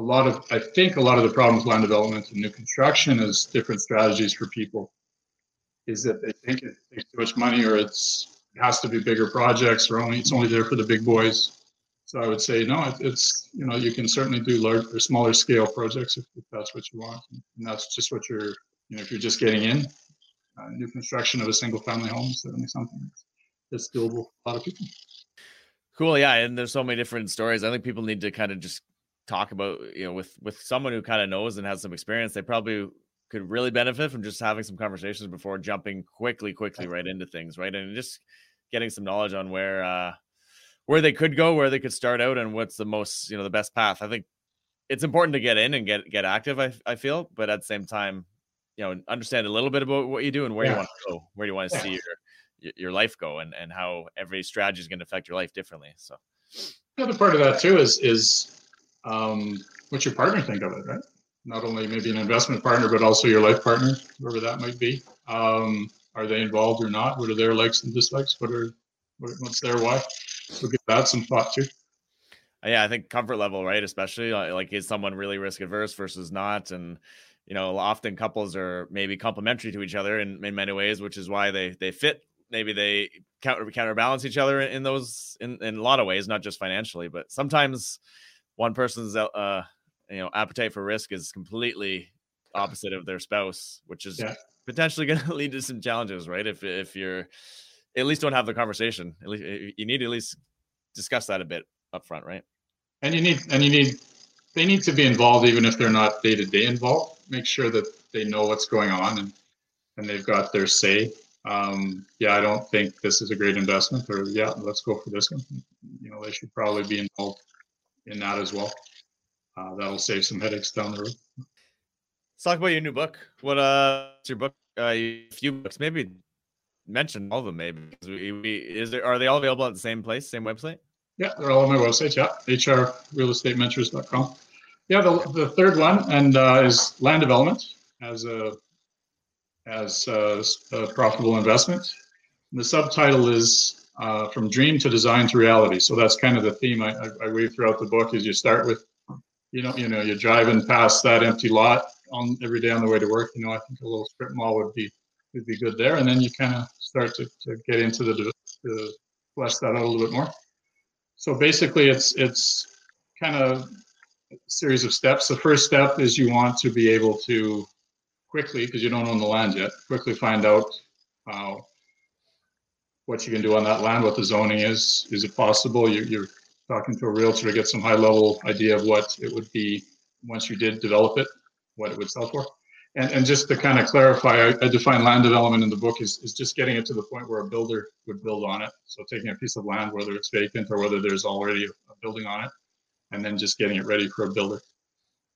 a lot of I think a lot of the problem with land development and new construction is different strategies for people. Is that they think it takes too much money or it's it has to be bigger projects or only it's only there for the big boys so I would say, no, it, it's, you know, you can certainly do large or smaller scale projects if, if that's what you want. And that's just what you're, you know, if you're just getting in, uh, new construction of a single family home certainly something that's doable for a lot of people. Cool. Yeah. And there's so many different stories. I think people need to kind of just talk about, you know, with, with someone who kind of knows and has some experience, they probably could really benefit from just having some conversations before jumping quickly, quickly right into things. Right. And just getting some knowledge on where, uh, where they could go, where they could start out, and what's the most you know the best path. I think it's important to get in and get get active. I I feel, but at the same time, you know, understand a little bit about what you do and where yeah. you want to go, where you want to yeah. see your your life go, and and how every strategy is going to affect your life differently. So, the other part of that too is is um, what your partner think of it, right? Not only maybe an investment partner, but also your life partner, whoever that might be. Um, are they involved or not? What are their likes and dislikes? What are what, what's their why? So give that some thought too. Yeah, I think comfort level, right? Especially like is someone really risk averse versus not, and you know, often couples are maybe complementary to each other in, in many ways, which is why they they fit. Maybe they counter counterbalance each other in those in, in a lot of ways, not just financially, but sometimes one person's uh you know appetite for risk is completely opposite of their spouse, which is yeah. potentially going to lead to some challenges, right? If if you're at least don't have the conversation. At least you need to at least discuss that a bit up front, right? And you need and you need they need to be involved even if they're not day to day involved. Make sure that they know what's going on and and they've got their say. Um, yeah, I don't think this is a great investment, or yeah, let's go for this one. You know, they should probably be involved in that as well. Uh, that'll save some headaches down the road. Let's talk about your new book. What uh, your book? Uh, a few books, maybe mention all of them maybe we, we, is there are they all available at the same place same website yeah they're all on my website yeah hrrealestatementors.com yeah the, the third one and uh, is land development as a as a, a profitable investment and the subtitle is uh, from dream to design to reality so that's kind of the theme I, I, I weave throughout the book is you start with you know you know you're driving past that empty lot on every day on the way to work you know i think a little strip mall would be would be good there and then you kind of start to, to get into the to flesh that out a little bit more. So basically, it's it's kind of a series of steps. The first step is you want to be able to quickly, because you don't own the land yet, quickly find out uh, what you can do on that land, what the zoning is. Is it possible? You, you're talking to a realtor to get some high level idea of what it would be once you did develop it, what it would sell for. And, and just to kind of clarify, I, I, define land development in the book is, is just getting it to the point where a builder would build on it. So taking a piece of land, whether it's vacant or whether there's already a building on it, and then just getting it ready for a builder.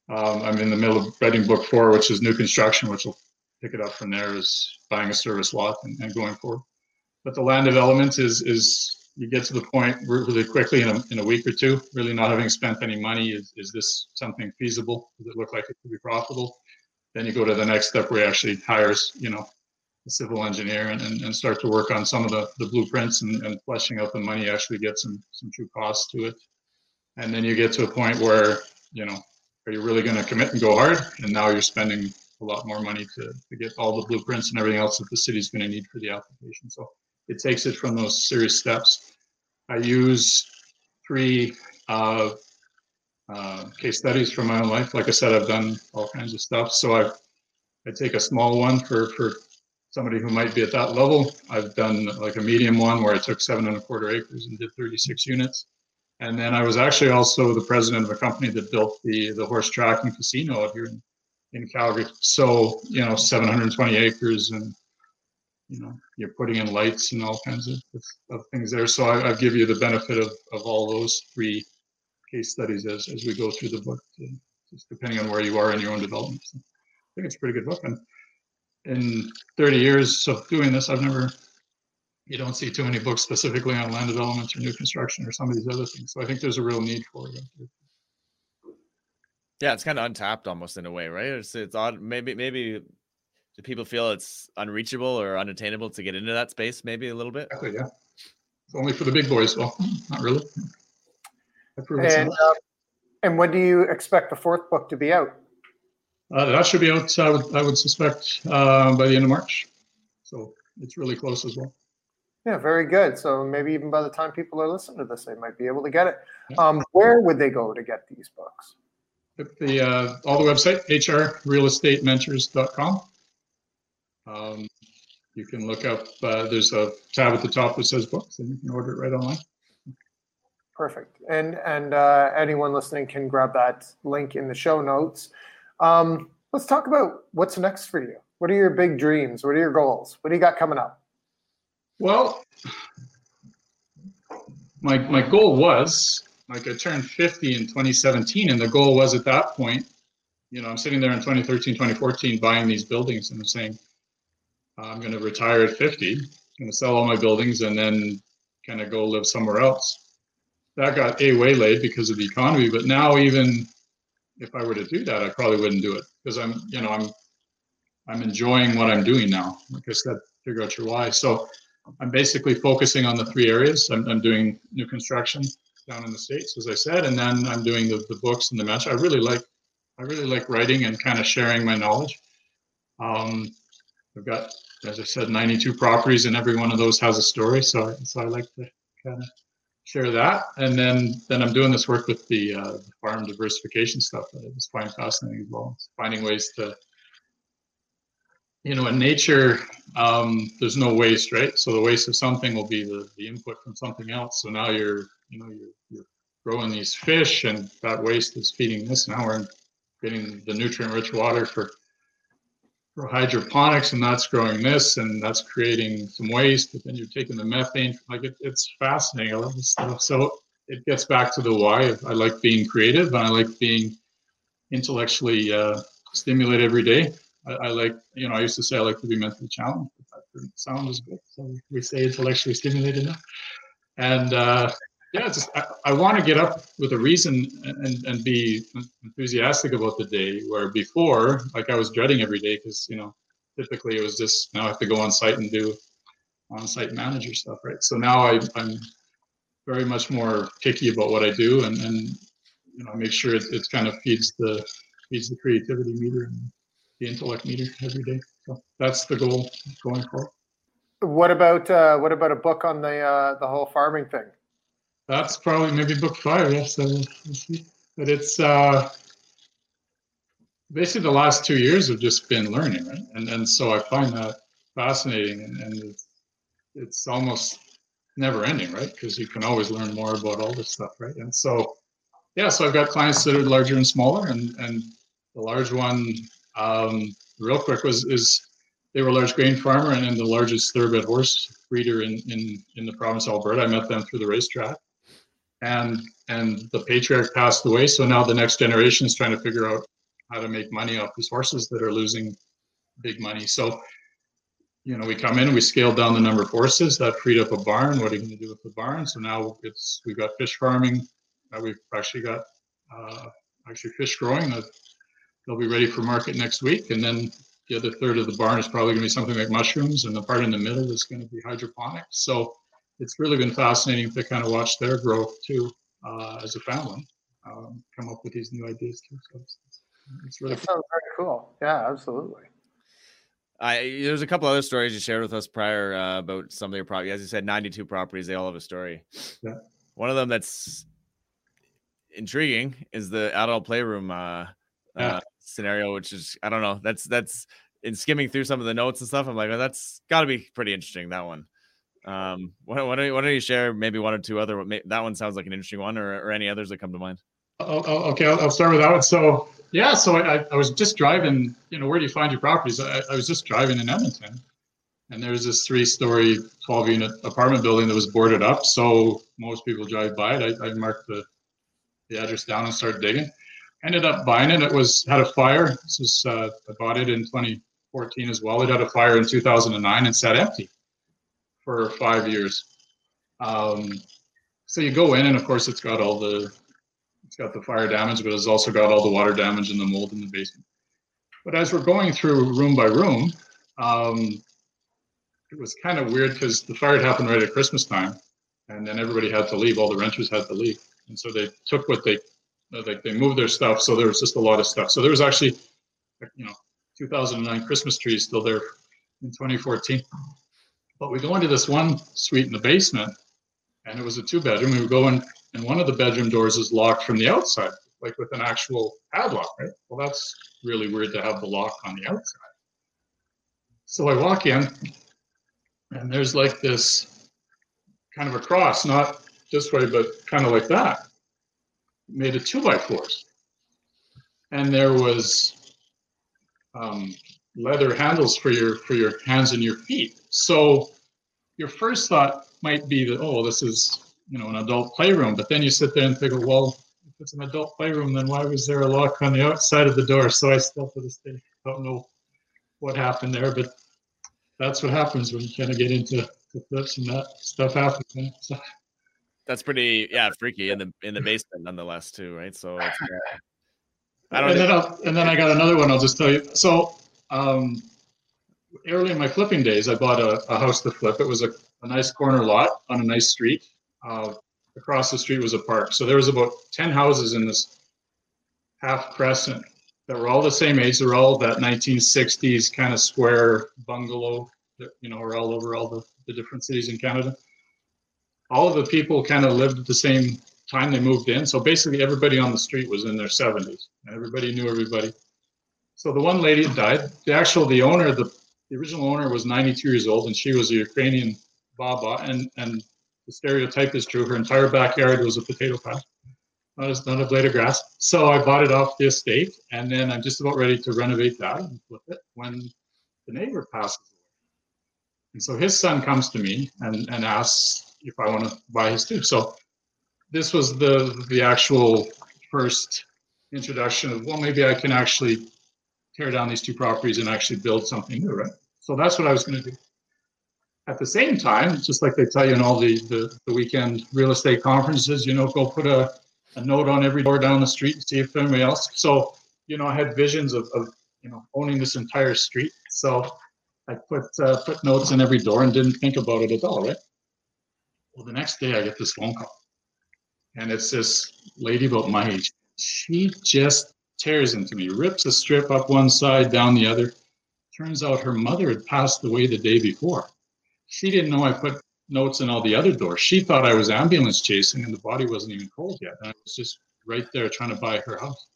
Um, I'm in the middle of writing book four, which is new construction, which will pick it up from there is buying a service lot and, and going forward. But the land development is is you get to the point really quickly in a, in a week or two, really not having spent any money. Is, is this something feasible? Does it look like it could be profitable? then you go to the next step where you actually hires, you know, a civil engineer and, and, and start to work on some of the, the blueprints and, and fleshing out the money, actually get some, some true costs to it. And then you get to a point where, you know, are you really going to commit and go hard? And now you're spending a lot more money to, to get all the blueprints and everything else that the city's going to need for the application. So it takes it from those serious steps. I use three uh, uh, case studies from my own life. Like I said, I've done all kinds of stuff. So I I take a small one for for somebody who might be at that level. I've done like a medium one where I took seven and a quarter acres and did 36 units. And then I was actually also the president of a company that built the the horse track and casino out here in, in Calgary. So you know, 720 acres, and you know, you're putting in lights and all kinds of, of things there. So I, I give you the benefit of of all those three case studies as as we go through the book, uh, just depending on where you are in your own development. So I think it's a pretty good book. And in 30 years of doing this, I've never you don't see too many books specifically on land development or new construction or some of these other things. So I think there's a real need for it. Yeah, it's kind of untapped almost in a way, right? It's it's odd. Maybe maybe do people feel it's unreachable or unattainable to get into that space? Maybe a little bit. Exactly. Yeah. It's only for the big boys. Well, not really. And, uh, and when do you expect the fourth book to be out? Uh, that should be out. I would I would suspect uh, by the end of March. So it's really close as well. Yeah, very good. So maybe even by the time people are listening to this, they might be able to get it. Um, where would they go to get these books? The uh, all the website hrrealestatementors.com. Um, you can look up. Uh, there's a tab at the top that says books, and you can order it right online. Perfect. And and uh, anyone listening can grab that link in the show notes. Um, let's talk about what's next for you. What are your big dreams? What are your goals? What do you got coming up? Well, my my goal was like I turned 50 in 2017, and the goal was at that point, you know, I'm sitting there in 2013, 2014, buying these buildings, and I'm saying, I'm going to retire at 50, I'm going to sell all my buildings, and then kind of go live somewhere else. That got a waylaid because of the economy, but now even if I were to do that, I probably wouldn't do it because I'm, you know, I'm, I'm enjoying what I'm doing now. Like I said, figure out your why. So I'm basically focusing on the three areas. I'm, I'm doing new construction down in the states, as I said, and then I'm doing the, the books and the match. I really like I really like writing and kind of sharing my knowledge. Um, I've got, as I said, 92 properties, and every one of those has a story. So so I like to kind of share that. And then then I'm doing this work with the, uh, farm diversification stuff that I just find fascinating as well. It's finding ways to you know, in nature, um, there's no waste, right? So the waste of something will be the, the input from something else. So now you're, you know, you're, you're growing these fish and that waste is feeding this. Now we're getting the nutrient rich water for, for hydroponics and that's growing this and that's creating some waste, but then you're taking the methane. Like it, it's fascinating. I love this stuff. So it gets back to the why. I like being creative and I like being intellectually uh, stimulated every day. I, I, like, you know, I used to say I like to be mentally challenged, but that didn't sound as good. So we say intellectually stimulated now. And uh, yeah, just I, I want to get up with a reason and, and be enthusiastic about the day where before, like I was dreading every day because, you know, typically it was just now I have to go on site and do on site manager stuff, right? So now I, I'm very much more picky about what I do and, and you know, make sure it, it kind of feeds the feeds the creativity meter and the intellect meter every day. So that's the goal going forward. What about uh, what about a book on the uh, the whole farming thing? That's probably maybe book five. Yes, but it's uh, basically the last two years have just been learning, right? And and so I find that fascinating, and, and it's, it's almost never ending, right? Because you can always learn more about all this stuff, right? And so yeah, so I've got clients that are larger and smaller, and and the large one um, real quick was is they were a large grain farmer and, and the largest thoroughbred horse breeder in, in in the province of Alberta. I met them through the racetrack, and and the patriarch passed away. So now the next generation is trying to figure out how to make money off these horses that are losing big money. So you know, we come in, we scaled down the number of horses. That freed up a barn. What are you going to do with the barn? So now it's we've got fish farming. Uh, we've actually got uh, actually fish growing. That they'll be ready for market next week. And then the other third of the barn is probably going to be something like mushrooms, and the part in the middle is going to be hydroponics. So it's really been fascinating to kind of watch their growth too uh, as a family, um, come up with these new ideas too. So it's, it's really cool. very cool. Yeah, absolutely. I there's a couple other stories you shared with us prior uh, about some of your properties. As you said, 92 properties, they all have a story. Yeah. One of them that's intriguing is the adult playroom uh, yeah. uh, scenario, which is I don't know. That's that's in skimming through some of the notes and stuff. I'm like, oh, that's got to be pretty interesting. That one. Um, why, why, don't you, why don't you share maybe one or two other? That one sounds like an interesting one, or, or any others that come to mind. Oh, oh, okay, I'll, I'll, start with that one. So yeah, so I, I was just driving. You know, where do you find your properties? I, I was just driving in Edmonton, and there's this three-story, 12-unit apartment building that was boarded up. So most people drive by it. I, I marked the the address down and started digging. Ended up buying it. It was had a fire. This was uh, I bought it in 2014 as well. It had a fire in 2009 and sat empty for five years. Um, so you go in, and of course, it's got all the it's got the fire damage, but it's also got all the water damage and the mold in the basement. But as we're going through room by room, um, it was kind of weird because the fire had happened right at Christmas time, and then everybody had to leave. All the renters had to leave, and so they took what they like. They moved their stuff, so there was just a lot of stuff. So there was actually, you know, 2009 Christmas trees still there in 2014. But we go into this one suite in the basement, and it was a two bedroom. We would go in, and one of the bedroom doors is locked from the outside, like with an actual padlock, right? Well, that's really weird to have the lock on the outside. So I walk in, and there's like this kind of a cross, not this way, but kind of like that, made of two by fours. And there was um, leather handles for your for your hands and your feet. So your first thought might be that oh, this is you know an adult playroom, but then you sit there and think, well, if it's an adult playroom, then why was there a lock on the outside of the door? So I still to this day don't know what happened there, but that's what happens when you kind of get into flips and that stuff happens. So. That's pretty yeah freaky in the in the basement nonetheless too, right? So. It's, I don't and then, and then I got another one. I'll just tell you. So um, early in my flipping days, I bought a, a house to flip. It was a, a, nice corner lot on a nice street. Uh, across the street was a park. So there was about 10 houses in this half crescent that were all the same age. They were all that 1960s kind of square bungalow that, you know, were all over all the, the different cities in Canada. All of the people kind of lived at the same time they moved in. So basically everybody on the street was in their 70s. Everybody knew everybody. So the one lady died. The actual the owner, the, the original owner was 92 years old, and she was a Ukrainian Baba. And and the stereotype is true. Her entire backyard was a potato patch, not a, not a blade of grass. So I bought it off the estate, and then I'm just about ready to renovate that and flip it when the neighbor passes away. And so his son comes to me and, and asks if I want to buy his too. So this was the the actual first introduction of well maybe I can actually tear down these two properties and actually build something new, right? So that's what I was going to do. At the same time, just like they tell you in all the, the, the weekend real estate conferences, you know, go put a, a note on every door down the street and see if anybody else. So, you know, I had visions of, of you know, owning this entire street. So I put uh, put notes in every door and didn't think about it at all, right? Well, the next day I get this phone call, and it's this lady about my age. She just tears into me, rips a strip up one side, down the other. Turns out her mother had passed away the day before. She didn't know I put notes in all the other doors. She thought I was ambulance chasing and the body wasn't even cold yet. And I was just right there trying to buy her house.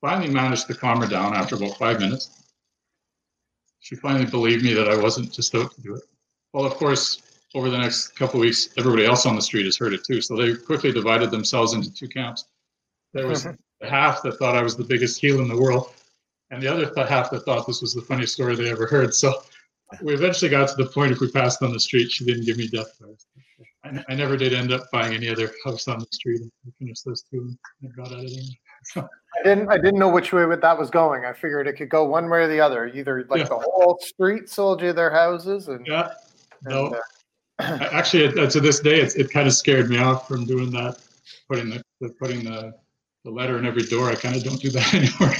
Finally managed to calm her down after about five minutes. She finally believed me that I wasn't just out to do it. Well, of course, over the next couple weeks, everybody else on the street has heard it too. So they quickly divided themselves into two camps. There was half that thought I was the biggest heel in the world, and the other half that thought this was the funniest story they ever heard. So we eventually got to the point if we passed on the street, she didn't give me death threats. I, I never did end up buying any other house on the street. I finished those two and got out of there. I didn't. I didn't know which way that was going. I figured it could go one way or the other. Either like yeah. the whole street sold you their houses, and yeah, no. And, uh, Actually, to this day, it, it kind of scared me off from doing that, putting the putting the the letter in every door. I kind of don't do that anymore.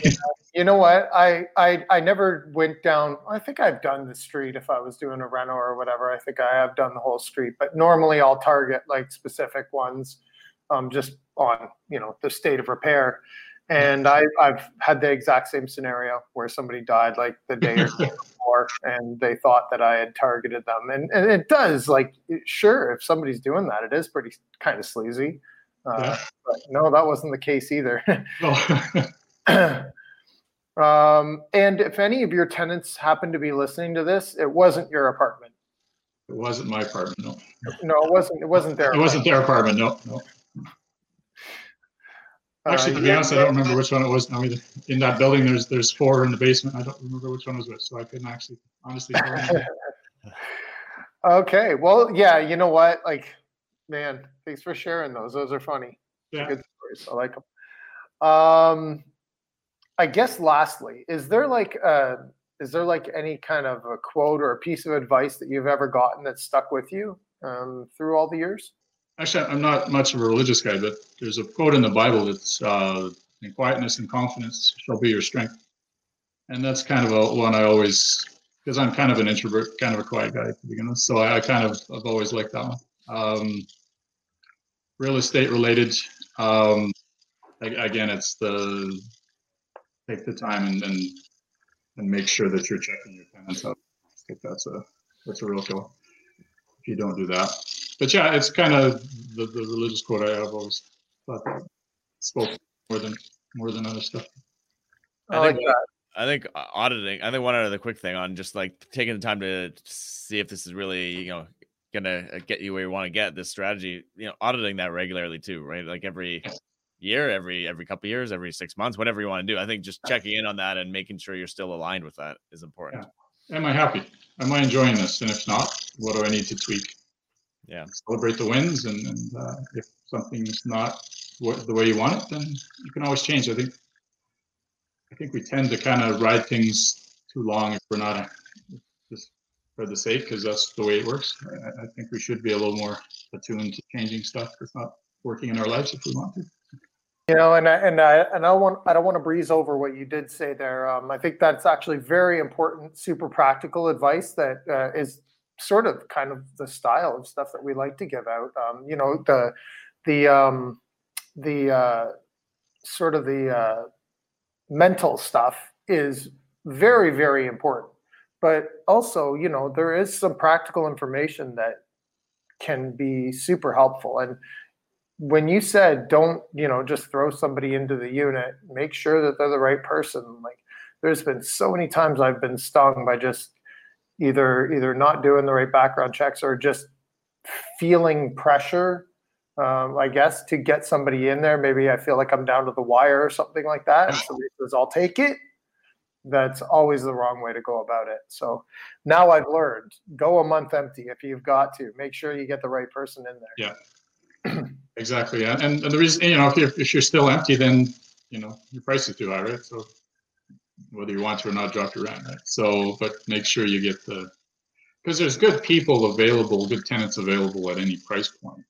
you know what? I, I I never went down. I think I've done the street if I was doing a reno or whatever. I think I have done the whole street, but normally I'll target like specific ones, um, just on you know the state of repair. And I, I've had the exact same scenario where somebody died like the day or before, and they thought that I had targeted them. And, and it does, like, sure, if somebody's doing that, it is pretty kind of sleazy. Uh, but no, that wasn't the case either. um, and if any of your tenants happen to be listening to this, it wasn't your apartment. It wasn't my apartment. No, No, it wasn't. It wasn't there. it wasn't their apartment. No, no. Actually, to be Uh, yeah, honest, I don't remember which one it was now either. In that building, there's there's four in the basement. I don't remember which one was which, so I couldn't actually honestly. Okay. Well, yeah. You know what? Like, man, thanks for sharing those. Those are funny. They're Yeah. Good stories. I like them. Um, I guess lastly, is there like uh is there like any kind of a quote or a piece of advice that you've ever gotten that stuck with you um, through all the years? Actually, I'm not much of a religious guy, but there's a quote in the Bible that's uh, "In quietness and confidence shall be your strength," and that's kind of a one I always because I'm kind of an introvert, kind of a quiet guy to begin with. So I, I kind of I've always liked that one. Um, real estate related. Um, again, it's the take the time and, and and make sure that you're checking your tenants out. I think that's a that's a real killer. If you don't do that, but yeah, it's kind of the, the religious quote I have always thought that spoke more than more than other stuff. I, I like think that. I think auditing. I think one other quick thing on just like taking the time to see if this is really you know gonna uh, get you where you want to get this strategy. You know, auditing that regularly too, right? Like every year, every every couple years, every six months, whatever you want to do. I think just checking in on that and making sure you're still aligned with that is important. Am I happy? Am I enjoying this? And if not, what do I need to tweak? Yeah. Celebrate the wins, and, and uh, if something's not what, the way you want it, then you can always change. I think. I think we tend to kind of ride things too long if we're not just for the sake, because that's the way it works. I, I think we should be a little more attuned to changing stuff. It's not working in our lives if we want to. You know, and I, and I and I want I don't want to breeze over what you did say there. Um, I think that's actually very important, super practical advice that uh, is sort of kind of the style of stuff that we like to give out. Um, you know, the the um, the uh, sort of the uh, mental stuff is very very important, but also you know there is some practical information that can be super helpful. And when you said don't you know just throw somebody into the unit make sure that they're the right person like there's been so many times i've been stung by just either either not doing the right background checks or just feeling pressure um, i guess to get somebody in there. Maybe i feel like i'm down to the wire or something like that and somebody says i'll take it that's always the wrong way to go about it so now i've learned go a month empty if you've got to make sure you get the right person in there Yeah. Exactly, and, and the reason you know if you're if you're still empty, then you know your price is too high, right? So whether you want to or not, drop your rent, right? So, but make sure you get the because there's good people available, good tenants available at any price point.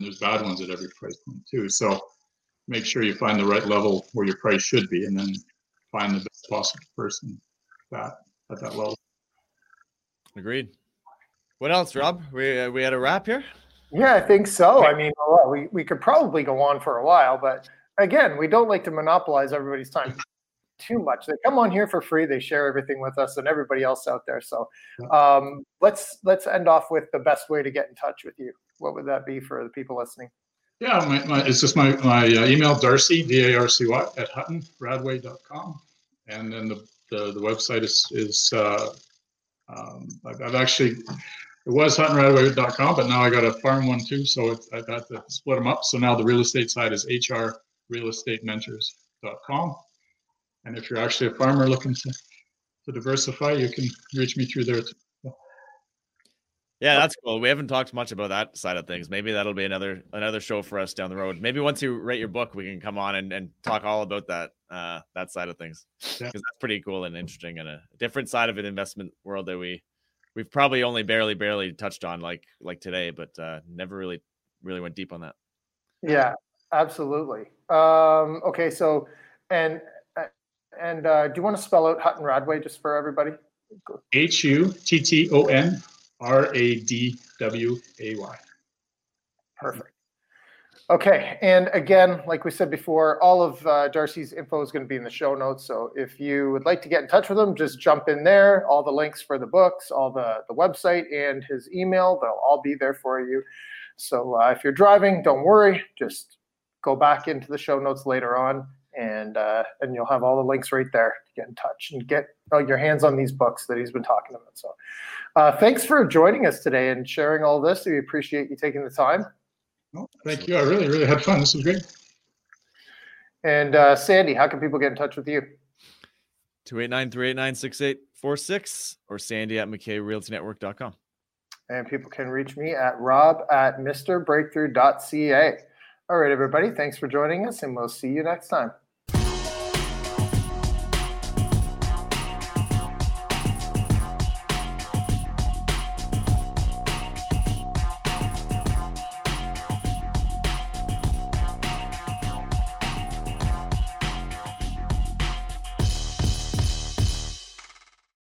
There's bad ones at every price point too. So make sure you find the right level where your price should be, and then find the best possible person that at that level. Agreed. What else, Rob? We uh, we had a wrap here. Yeah, I think so. I mean, well, we, we could probably go on for a while, but again, we don't like to monopolize everybody's time too much. They come on here for free, they share everything with us and everybody else out there. So um, let's let's end off with the best way to get in touch with you. What would that be for the people listening? Yeah, my, my, it's just my, my uh, email, Darcy, D-A-R-C-Y, at huttonradway.com. And then the, the, the website is, is uh, um, I've, I've actually, it was huttonradway.com, but now I got a farm one too. So I've had to split them up. So now the real estate side is hrrealestatementors.com. And if you're actually a farmer looking to, to diversify, you can reach me through there. Too. Yeah, that's cool. We haven't talked much about that side of things. Maybe that'll be another another show for us down the road. Maybe once you write your book, we can come on and, and talk all about that uh, that side of things because Yeah. that's pretty cool and interesting and a different side of an investment world that we we've probably only barely barely touched on like like today, but uh, never really really went deep on that. Yeah, absolutely. Um, okay, so and uh, and uh, do you want to spell out Hutton Radway just for everybody? H U T T O N R A D W A Y. Perfect. Okay, and again, like we said before, all of uh, Darcy's info is going to be in the show notes. So if you would like to get in touch with him, just jump in there. All the links for the books, all the the website, and his email, they'll all be there for you. So uh, if you're driving, don't worry. Just go back into the show notes later on, and uh, and you'll have all the links right there to get in touch and get uh, your hands on these books that he's been talking about. So, uh, thanks for joining us today and sharing all this. We appreciate you taking the time. Well, thank you. I really, really had fun. This was great. And uh, Sandy, how can people get in touch with you? 289 389 6846 or sandy at mckayrealtynetwork.com. And people can reach me at rob at mrbreakthrough.ca. All right, everybody. Thanks for joining us, and we'll see you next time.